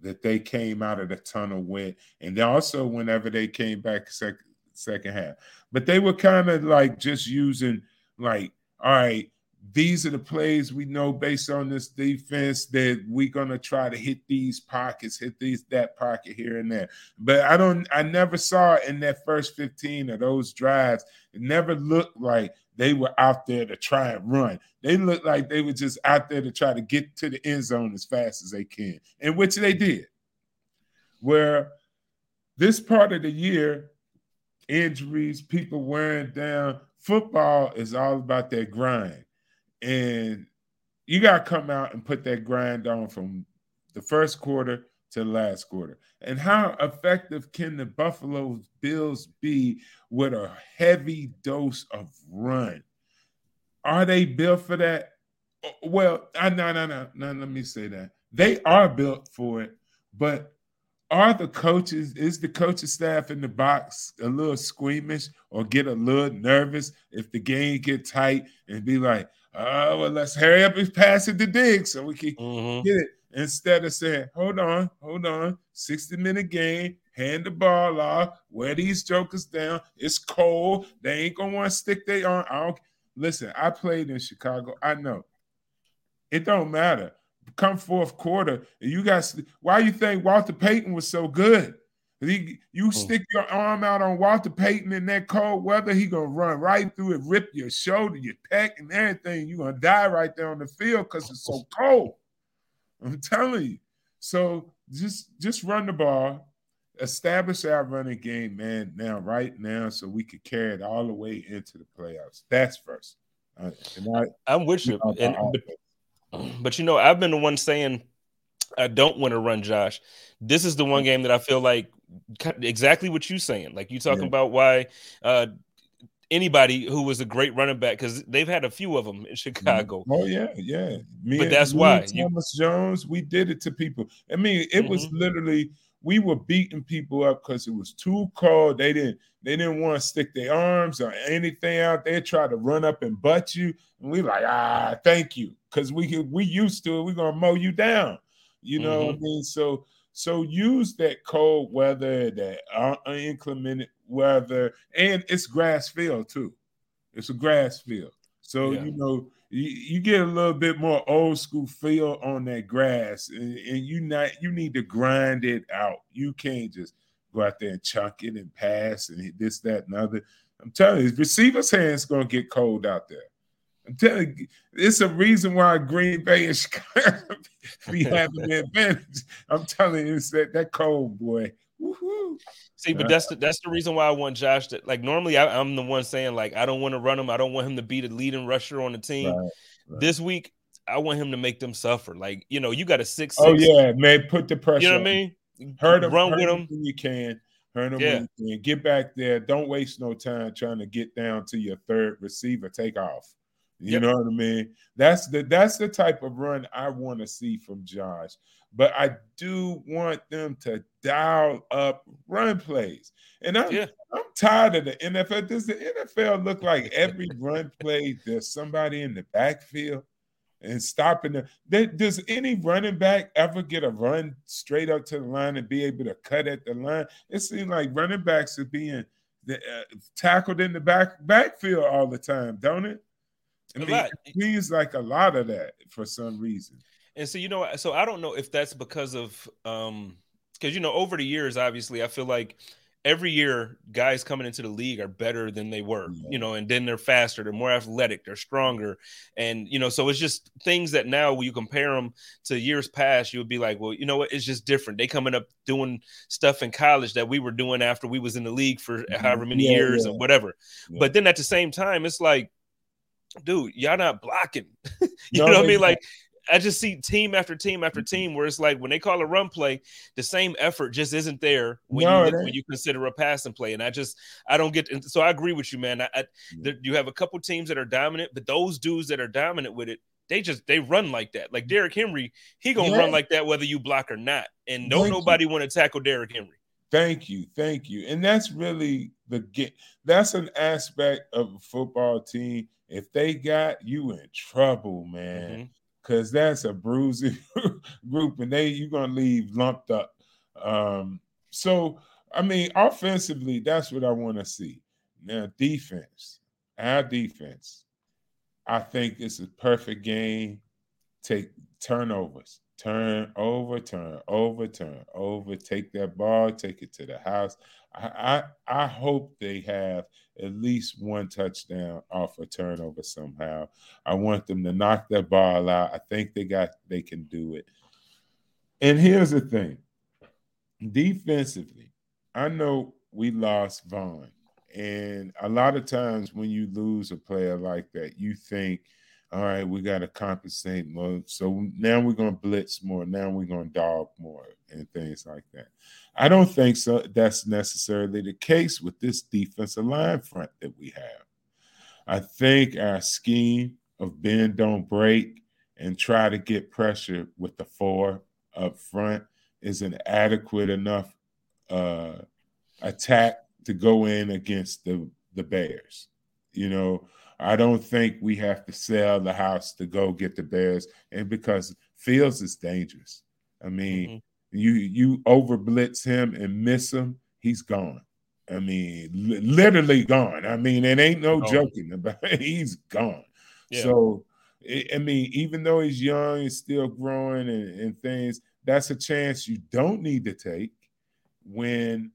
that they came out of the tunnel with. And they also whenever they came back sec- second half. But they were kind of like just using like, all right, these are the plays we know based on this defense that we're gonna try to hit these pockets, hit these that pocket here and there. But I don't, I never saw in that first 15 of those drives, it never looked like they were out there to try and run. They looked like they were just out there to try to get to the end zone as fast as they can, and which they did. Where this part of the year, injuries, people wearing down, football is all about that grind. And you got to come out and put that grind on from the first quarter to the last quarter. And how effective can the Buffalo Bills be with a heavy dose of run? Are they built for that? Uh, well, I no no no no. Let me say that they are built for it, but are the coaches is the coaching staff in the box a little squeamish or get a little nervous if the game get tight and be like, oh well, let's hurry up and pass it to Diggs so we can Mhm. get it instead of saying, hold on, hold on, 60 minute game, hand the ball off, wear these jokers down. It's cold. They ain't gonna want to stick their arm. I don't listen. I played in Chicago. I know. It don't matter. Come fourth quarter, and you guys. Why you think Walter Payton was so good? He, you stick your arm out on Walter Payton in that cold weather, he gonna run right through it, rip your shoulder, your pec, and everything. You gonna die right there on the field because it's so cold. I'm telling you. So just just run the ball, establish our running game, man. Now, right now, so we could carry it all the way into the playoffs. That's first. Uh, I, I'm with you. And but, but you know, I've been the one saying I don't want to run Josh. This is the one game that I feel like exactly what you're saying. Like you talking Yeah. about why uh anybody who was a great running back because they've had a few of them in Chicago. Oh yeah, yeah. Me But and- that's why you- Thomas Jones, we did it to people. I mean, it was Mhm. literally we were beating people up because it was too cold. They didn't they didn't want to stick their arms or anything out They tried to run up and butt you. And we like, ah, thank you. Cause we we used to it, we're gonna mow you down. You know what I mean? So so use that cold weather, that uh, inclement weather, and it's grass field too. It's a grass field. So Yeah. you know you, you get a little bit more old school feel on that grass, and, and you not you need to grind it out. You can't just go out there and chunk it and pass and hit this, that, and other. I'm telling you, receivers' hands gonna get cold out there. I'm telling you, it's a reason why Green Bay and Chicago be having the advantage. I'm telling you, it's that that cold boy. Woo-hoo. See, but uh, that's the that's the reason why I want Josh to like. Normally, I, I'm the one saying like I don't want to run him. I don't want him to be the leading rusher on the team. Right, right. This week, I want him to make them suffer. Like you know, you got a six. Oh six, yeah, man, put the pressure. you know what I mean. Hurt him, run hurt with him him. when you can. Turn them Yeah. loose and get back there. Don't waste no time trying to get down to your third receiver. Take off. You Yep. know what I mean? That's the that's the type of run I want to see from Josh. But I do want them to dial up run plays. And I'm Yeah. I'm tired of the NFL. Does the NFL look like every run play there's somebody in the backfield and stopping them? does any running back ever get a run straight up to the line and be able to cut at the line? It seems like running backs are being uh, tackled in the back backfield all the time, don't it? I mean, lot. it seems like a lot of that for some reason. And so you know, so I don't know if that's because of um because you know, over the years, obviously, I feel like every year guys coming into the league are better than they were, Yeah. you know, and then they're faster, they're more athletic, they're stronger. And you know, so it's just things that now when you compare them to years past, you would be like, well, you know what, it's just different. They coming up doing stuff in college that we were doing after we was in the league for however many Yeah, years yeah. and whatever. But then at the same time, it's like, dude, y'all not blocking. you No, know what I mean? Like I just see team after team after team where it's like when they call a run play, the same effort just isn't there when No, you when you consider a passing play. And I just I don't get so I agree with you, man. I, I there, you have a couple teams that are dominant, but those dudes that are dominant with it, they just they run like that. Like Derrick Henry, he gonna Yeah. run like that whether you block or not. And don't Thank nobody want to tackle Derrick Henry. Thank you, thank you, and that's really the get. That's an aspect of a football team. If they got you in trouble, man, Mhm. because that's a bruising group, and they you're gonna leave lumped up. Um, so I mean, offensively, that's what I want to see. Now, defense, our defense, I think it's a perfect game. Take turnovers, turn over, turn over, turn over. Take that ball, take it to the house. I I, I hope they have at least one touchdown off a turnover somehow. I want them to knock that ball out. I think they got they can do it. And here's the thing. Defensively, I know we lost Von. And a lot of times when you lose a player like that, you think, all right, we got to compensate more. So now we're going to blitz more. Now we're going to dog more and things like that. I don't think so. That's necessarily the case with this defensive line front that we have. I think our scheme of bend don't break and try to get pressure with the four up front is an adequate enough uh, attack to go in against the the Bears. You know, I don't think we have to sell the house to go get the Bears, and because Fields is dangerous. I mean, Mhm. you you over blitz him and miss him, he's gone. I mean, li- literally gone. I mean, it ain't no Gone. joking about it. He's gone. Yeah. So, I I mean, even though he's young and still growing and, and things, that's a chance you don't need to take when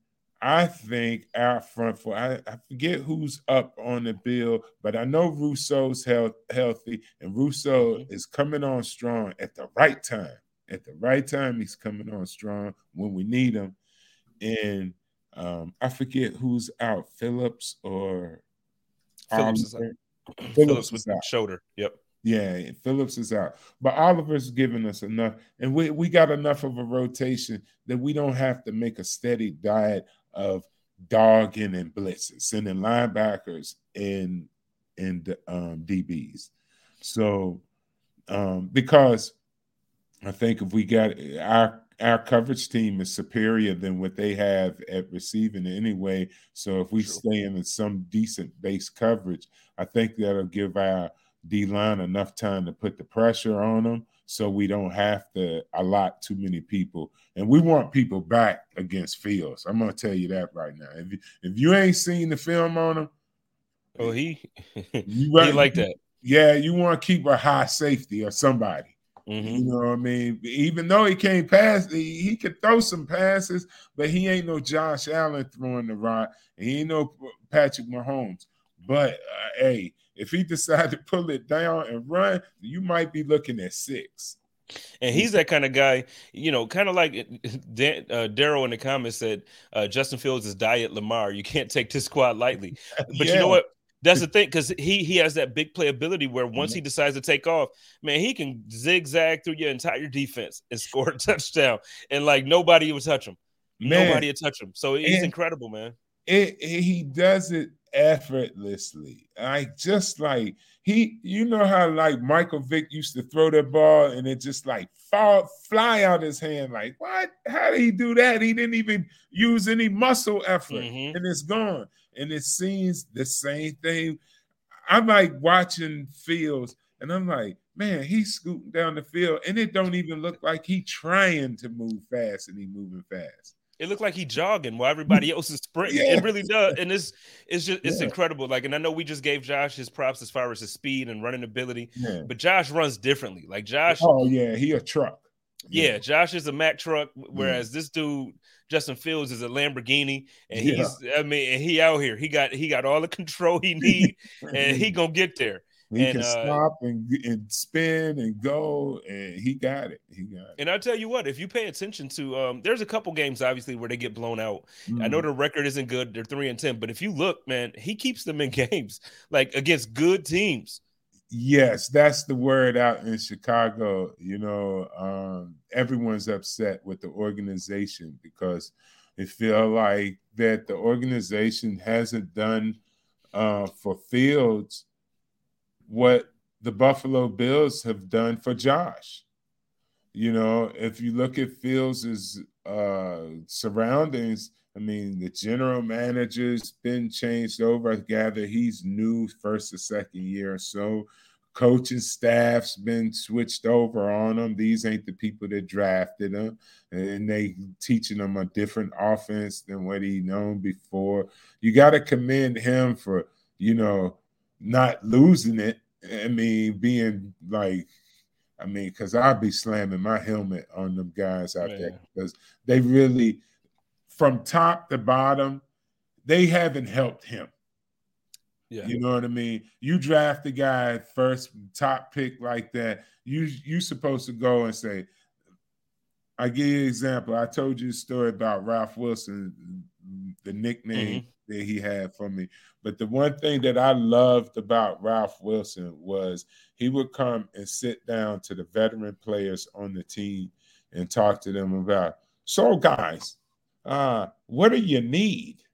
I think our front four, I, I forget who's up on the bill, but I know Rousseau's health, healthy and Russo Mhm. is coming on strong at the right time. At the right time, he's coming on strong when we need him. And um, I forget who's out, Phillips or Phillips is out. Phillips with out. shoulder. Yep. Yeah, Phillips is out. But Oliver's giving us enough, and we, we got enough of a rotation that we don't have to make a steady diet of dogging and blitzing, sending linebackers and and um, DBs. So um, because I think if we got our our coverage team is superior than what they have at receiving anyway. So if we True. stay in some decent base coverage, I think that'll give our D line enough time to put the pressure on them so we don't have to allot too many people. And we want people back against Fields. I'm gonna tell you that right now. If you, if you ain't seen the film on him, Oh, he you he right- like that. Yeah, you want to keep a high safety or somebody. Mhm. You know what I mean? Even though he can't pass, he, he could throw some passes, but he ain't no Josh Allen throwing the rock. And he ain't no Patrick Mahomes. But uh, hey, if he decide to pull it down and run, you might be looking at six. And he's that kind of guy, you know, kind of like Dan, uh, Daryl in the comments said, uh, Justin Fields is diet Lamar. You can't take this squad lightly. But you know what? That's the thing because he he has that big playability where once he decides to take off, man, he can zigzag through your entire defense and score a touchdown, and like nobody will touch him. Man, Nobody will touch him. So he's And- incredible, man. It, it- he does it effortlessly. Like just like he, you know how like Michael Vick used to throw that ball and it just like fall fly out his hand. Like what? How did he do that? He didn't even use any muscle effort, Mhm. and it's gone. And it seems the same thing. I'm like watching Fields, and I'm like, man, he's scooting down the field, and it don't even look like he trying to move fast, and he moving fast. It looked like he jogging while everybody else is sprinting. Yeah. It really does, and it's it's just it's Yeah. incredible. Like, and I know we just gave Josh his props as far as his speed and running ability, Yeah. but Josh runs differently. Like Josh, Oh yeah, he a truck. yeah, Josh is a Mack truck, whereas this dude Justin Fields is a Lamborghini, and he's I mean, and he out here. He got he got all the control he need, and he gonna get there. He and, can uh, stop and, and spin and go, and he got it. He got it. And I'll tell you what, if you pay attention to, um, there's a couple games obviously where they get blown out. I know Mhm. the record isn't good; they're three and ten. But if you look, man, he keeps them in games like against good teams. Yes, that's the word out in Chicago. You know, um, everyone's upset with the organization because they feel like that the organization hasn't done uh, for Fields what the Buffalo Bills have done for Josh. You know, if you look at Fields' uh, surroundings, I mean, the general manager's been changed over. I gather he's new first or second year so. Coaching staff's been switched over on them. These ain't the people that drafted him, and they teaching him a different offense than what he known before. You got to commend him for you know not losing it. I mean, being like, I mean, because I'd be slamming my helmet on them guys out there because they really, from top to bottom, they haven't helped him. Yeah, You know what I mean? You draft a guy first top pick like that. You you supposed to go and say, I give you an example. I told you a story about Ralph Wilson, the nickname that he had for me. But the one thing that I loved about Ralph Wilson was he would come and sit down to the veteran players on the team and talk to them about, so guys, uh, what do you need?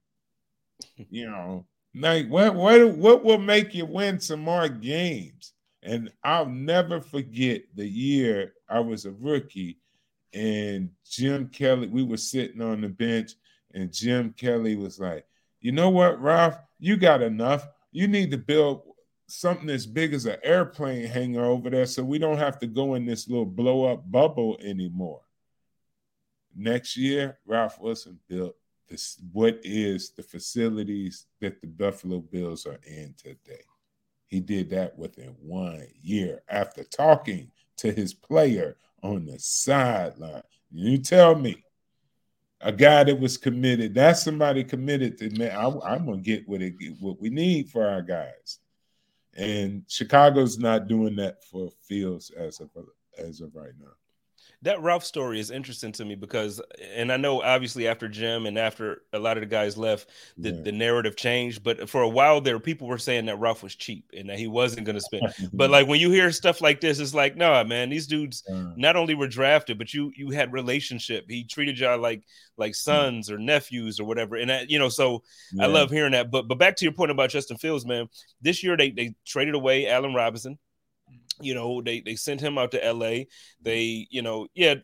You know, like what what what will make you win some more games? And I'll never forget the year I was a rookie and Jim Kelly, we were sitting on the bench, and Jim Kelly was like, You know what, Ralph? You got enough. You need to build something as big as an airplane hangar over there so we don't have to go in this little blow up bubble anymore. Next year, Ralph Wilson built this what is the facilities that the Buffalo Bills are in today. He did that within one year after talking to his player on the sideline. You tell me, a guy that was committed, that's somebody committed to man. I, am gonna get what it what we need for our guys. And Chicago's not doing that for Fields as of as of right now. That Ralph story is interesting to me because, and I know obviously after Jim and after a lot of the guys left, the, Yeah. the narrative changed. But for a while there, people were saying that Ralph was cheap and that he wasn't going to spend. But like when you hear stuff like this, it's like, no, man, these dudes Uh, not only were drafted, but you you had relationship. He treated y'all like like sons or nephews or whatever. And that, you know, so I love hearing that. But but back to your point about Justin Fields, man. This year they they traded away Allen Robinson. You know, they they sent him out to LA. They, you know, yeah.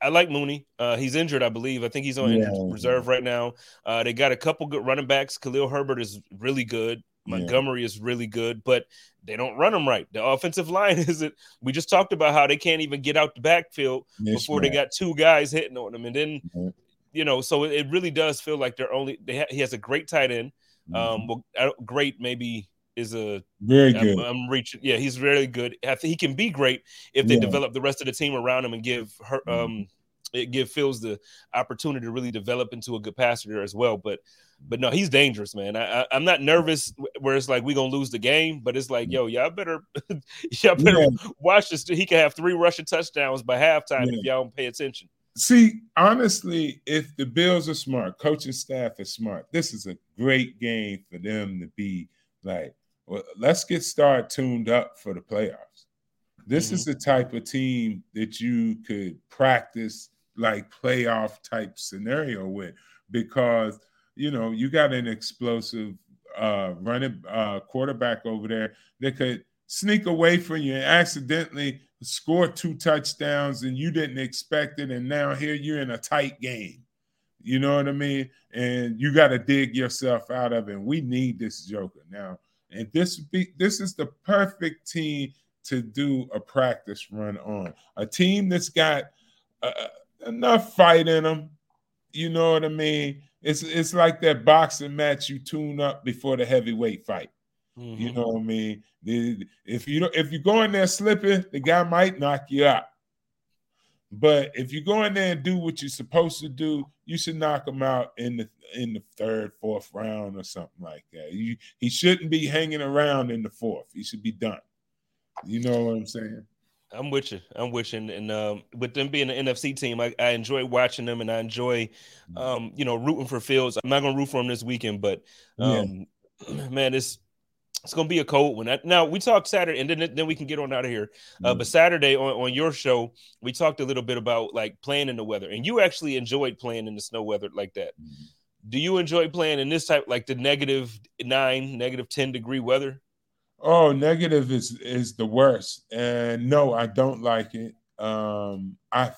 I like Mooney. Uh, he's injured, I believe. I think he's on injured Yeah. reserve right now. Uh, they got a couple good running backs. Khalil Herbert is really good. Yeah. Montgomery is really good, but they don't run them right. The offensive line isn't. We just talked about how they can't even get out the backfield before they got two guys hitting on them, and then Yeah. you know, so it, really does feel like they're only. They ha- he has a great tight end. Um, well, great maybe is a. very I'm, good. I'm reaching. Yeah, he's really good. I think he can be great if they Yeah. develop the rest of the team around him and give her Mhm. um it give Fields the opportunity to really develop into a good passer as well. But but no, he's dangerous, man. I, I I'm not nervous where it's like we're gonna lose the game, but it's like yo, y'all better y'all better Yeah. watch this. He can have three rushing touchdowns by halftime if y'all don't pay attention. See, honestly, if the Bills are smart, coaching staff is smart, this is a great game for them to be like, well, let's get started tuned up for the playoffs. This is the type of team that you could practice like playoff type scenario with because you know you got an explosive uh running uh quarterback over there that could sneak away from you and accidentally score two touchdowns and you didn't expect it and now here you're in a tight game. You know what i mean? And you got to dig yourself out of it. And we need this joker. Now and this be this is the perfect team to do a practice run on a team that's got uh, enough fight in them you know what i mean it's it's like that boxing match you tune up before the heavyweight fight Mm-hmm. You know what I mean? If you if you go in there slipping, the guy might knock you out. But if you go in there and do what you're supposed to do, you should knock him out in the in the third, fourth round or something like that. You, he shouldn't be hanging around in the fourth. He should be done. You know what I'm saying? I'm with you. I'm with you. And, and um, with them being an NFC team, I, I, enjoy watching them and I enjoy, um, you know, rooting for Fields. I'm not going to root for him this weekend, but um, yeah. man, it's it's gonna be a cold one. Now we talked Saturday, and then then we can get on out of here. Uh, mm-hmm. But Saturday on, on your show, we talked a little bit about like playing in the weather, and you actually enjoyed playing in the snow weather like that. Mm-hmm. Do you enjoy playing in this type, like the negative nine, negative ten degree weather? Oh, negative is is the worst, and no, I don't like it. Um, I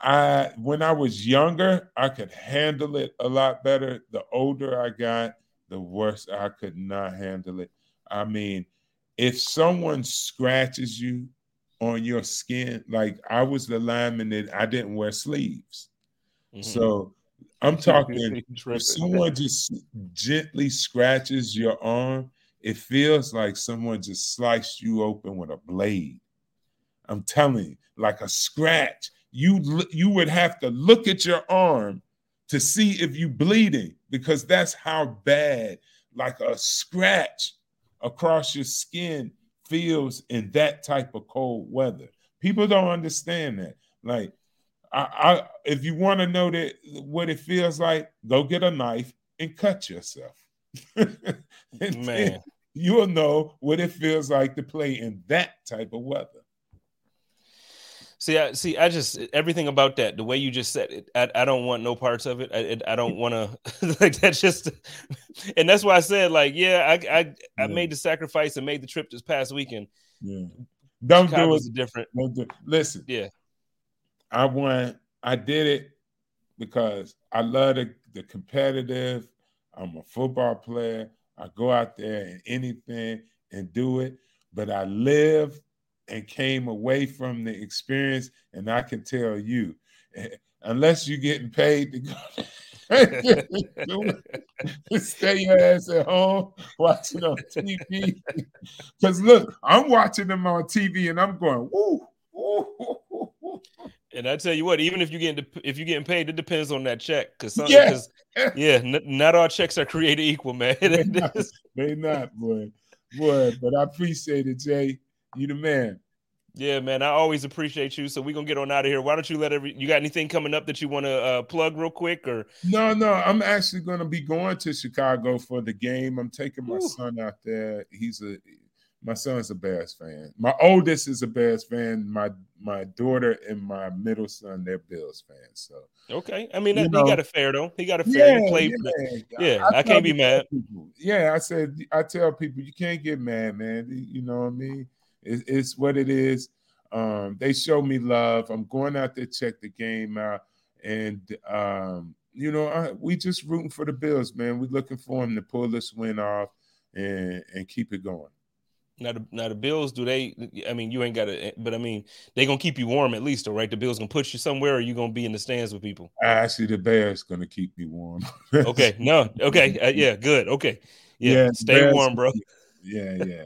I when I was younger, I could handle it a lot better. The older I got, the worse I could not handle it. I mean, if someone scratches you on your skin, like I was the lineman that I didn't wear sleeves. Mm-hmm. So I'm talking if someone just gently scratches your arm, it feels like someone just sliced you open with a blade. I'm telling you, like a scratch. You you would have to look at your arm to see if you bleeding because that's how bad like a scratch across your skin feels in that type of cold weather. People don't understand that. Like, I, I if you want to know that what it feels like, go get a knife and cut yourself. Man, you'll know what it feels like to play in that type of weather. See, I see. I just everything about that, the way you just said it, I, I don't want no parts of it. I, it, I don't want to like that. Just, and that's why I said, like, yeah, I, I, yeah. I made the sacrifice and made the trip this past weekend. Yeah, don't Chicago's do it. Different. Don't do, listen, yeah, I won. I did it because I love the, the competitive. I'm a football player. I go out there and anything and do it, but I live and came away from the experience. And I can tell you, unless you're getting paid to go. Stay your ass at home watching on TV. Because look, I'm watching them on TV and I'm going, woo, woo, woo, woo. And I tell you what, even if you get if you're getting paid, it depends on that check. Because yeah, yeah, n- not all checks are created equal, man. they, not, they not, boy, boy. But I appreciate it, Jay. You the man. Yeah, man. I always appreciate you. So we're gonna get on out of here. Why don't you let every you got anything coming up that you want to uh, plug real quick or no, no, I'm actually gonna be going to Chicago for the game. I'm taking my Ooh. son out there. He's a my son's a Bears fan. My oldest is a Bears fan. My my daughter and my middle son, they're Bills fans. So okay, I mean that, he got a fair though. He got a fair. Yeah, yeah. The, yeah I, I can't be mad. People, yeah, I said I tell people you can't get mad, man. You know what I mean? It, it's what it is. Um, they show me love. I'm going out there check the game out, and um, you know I, we just rooting for the Bills, man. We're looking for them to pull this win off and and keep it going. Now the now the Bills, do they? I mean, you ain't got to, but I mean, they gonna keep you warm at least, all right? The Bills gonna push you somewhere, or you gonna be in the stands with people? Actually, the Bears gonna keep me warm. okay, no, okay, uh, yeah, good, okay, yeah, yeah stay warm, bro. Yeah, yeah.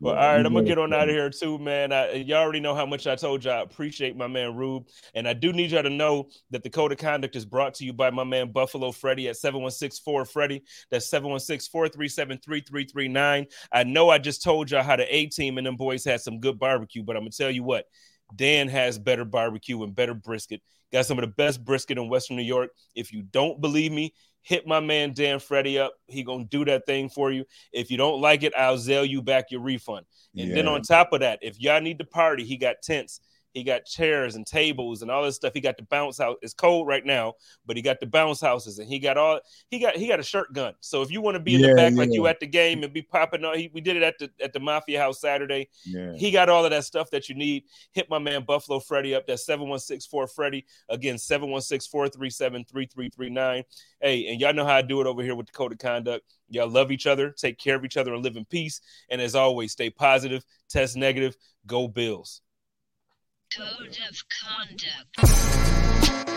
Well, all right, I'm gonna get on out of here too, man. I, y'all already know how much I told y'all. I appreciate my man Rube, and I do need y'all to know that the code of conduct is brought to you by my man Buffalo Freddy at 7164 Freddy. That's 716-437-3339. I know I just told y'all how the A team and them boys had some good barbecue, but I'm gonna tell you what. Dan has better barbecue and better brisket. Got some of the best brisket in Western New York. If you don't believe me, hit my man Dan Freddy up. He gonna do that thing for you. If you don't like it, I'll Zelle you back your refund. And yeah. then on top of that, if y'all need to party, he got tents. He got chairs and tables and all this stuff. He got the bounce house. It's cold right now, but he got the bounce houses and he got all he got he got a shirt gun. So if you want to be in Yeah, the back like you at the game and be popping on, he, we did it at the at the Mafia House Saturday. Yeah. He got all of that stuff that you need. Hit my man Buffalo Freddy up. That's 7164 Freddy. Again, 716 437 3339. Hey, and y'all know how I do it over here with the Code of Conduct. Y'all love each other, take care of each other, and live in peace. And as always, stay positive, test negative, go Bills. Code of conduct.